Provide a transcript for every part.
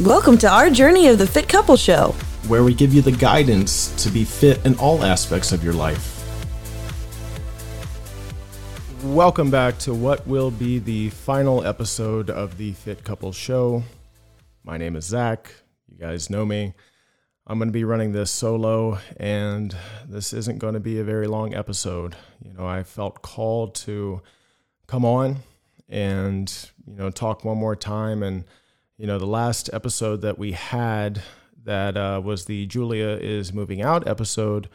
Welcome to our journey of the Fit Couple Show. where we give you the guidance to be fit in all aspects of your life. Welcome back to what will be the final episode of the Fit Couple Show. My name is Zack. You guys know me. I'm going to be running this solo, and this isn't going to be a very long episode. You know, I felt called to come on and, you know, talk one more time. And, you know, the last episode that we had that uh, was the Julia is moving out episode.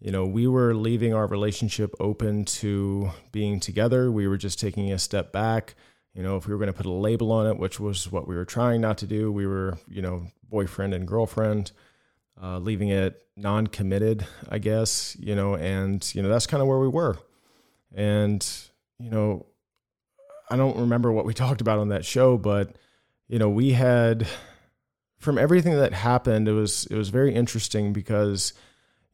You know, we were leaving our relationship open to being together. We were just taking a step back. You know, if we were going to put a label on it, which was what we were trying not to do, we were, you know, boyfriend and girlfriend, uh, leaving it non committed, I guess, you know, and, you know, that's kind of where we were. And, you know, I don't remember what we talked about on that show, but, you know, we had from everything that happened, it was it was very interesting because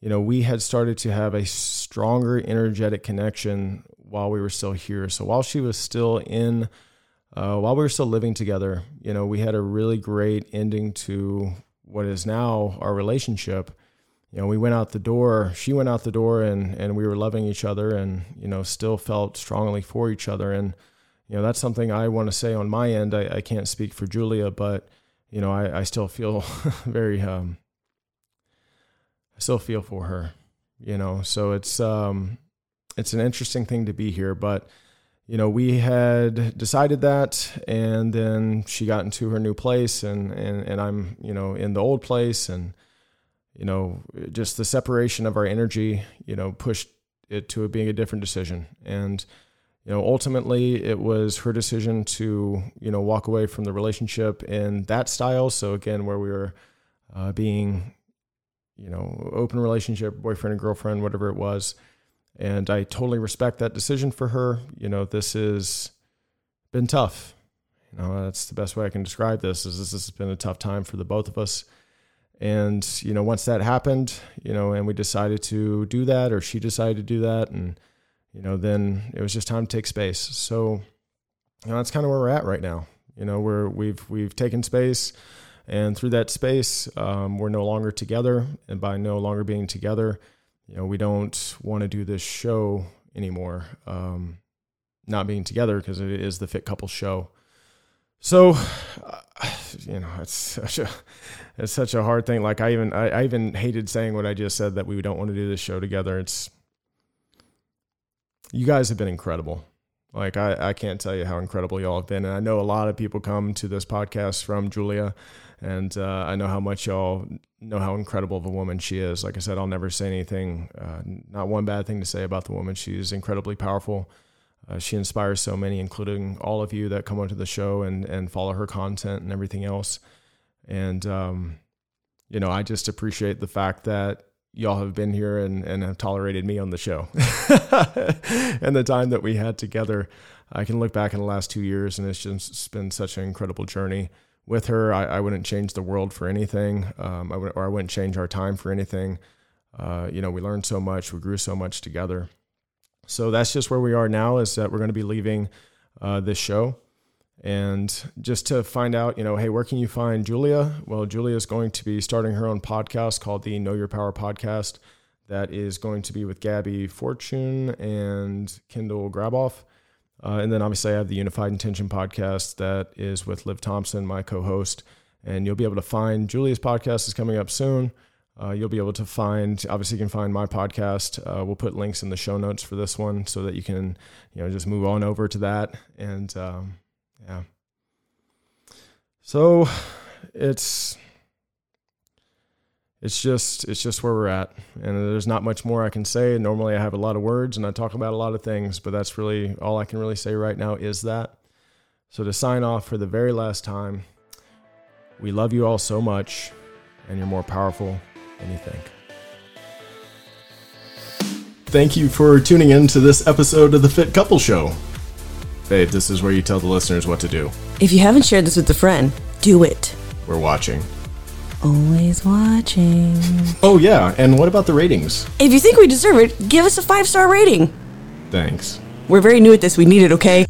you know we had started to have a stronger energetic connection while we were still here. So while she was still in, uh, while we were still living together, you know, we had a really great ending to what is now our relationship. You know, we went out the door. She went out the door, and and we were loving each other, and you know, still felt strongly for each other. And you know, that's something I want to say on my end. I, I can't speak for Julia, but you know, I, I still feel very, um, I still feel for her, you know, so it's, um, it's an interesting thing to be here, but, you know, we had decided that, and then she got into her new place, and, and, and I'm, you know, in the old place, and, you know, just the separation of our energy, you know, pushed it to being a different decision. And, you know, ultimately it was her decision to, you know, walk away from the relationship in that style. So again, where we were uh, being, you know, open relationship, boyfriend and girlfriend, whatever it was. And I totally respect that decision for her. You know, this has been tough. You know, that's the best way I can describe this is this has been a tough time for the both of us. And, you know, once that happened, you know, and we decided to do that or she decided to do that and, you know, then it was just time to take space. So, you know, that's kind of where we're at right now. You know, we're we've we've taken space, and through that space, um, we're no longer together. And by no longer being together, you know, we don't want to do this show anymore. Um, not being together because it is the Fit Couple Show. So, uh, you know, it's such a it's such a hard thing. Like I even I, I even hated saying what I just said that we don't want to do this show together. It's you guys have been incredible. Like I, I can't tell you how incredible y'all have been. And I know a lot of people come to this podcast from Julia, and uh, I know how much y'all know how incredible of a woman she is. Like I said, I'll never say anything, uh, not one bad thing to say about the woman. She's incredibly powerful. Uh, she inspires so many, including all of you that come onto the show and and follow her content and everything else. And um, you know, I just appreciate the fact that y'all have been here and, and have tolerated me on the show and the time that we had together. I can look back in the last two years and it's just been such an incredible journey with her. I, I wouldn't change the world for anything. Um, I would, or I wouldn't change our time for anything. Uh, you know, we learned so much, we grew so much together. So that's just where we are now is that we're going to be leaving uh, this show. And just to find out, you know, hey, where can you find Julia? Well, Julia is going to be starting her own podcast called the Know Your Power Podcast. That is going to be with Gabby Fortune and Kendall Graboff. Uh, and then obviously I have the Unified Intention podcast that is with Liv Thompson, my co-host. And you'll be able to find Julia's podcast is coming up soon. Uh, you'll be able to find, obviously, you can find my podcast. Uh, we'll put links in the show notes for this one so that you can, you know, just move on over to that. And um, yeah. So it's it's just it's just where we're at. And there's not much more i can say. Normally i have a lot of words and i talk about a lot of things but that's really all i can really say right now is that. So to sign off for the very last time we love you all so much and you're more powerful than you think. Thank you for tuning in to this episode of the fit couple show babe this is where you tell the listeners what to do If you haven't shared this with a friend, do it. we're watching Always watching. oh yeah and what about the ratings If you think we deserve it, give us a five star rating. thanks We're very new at this. We need it, okay?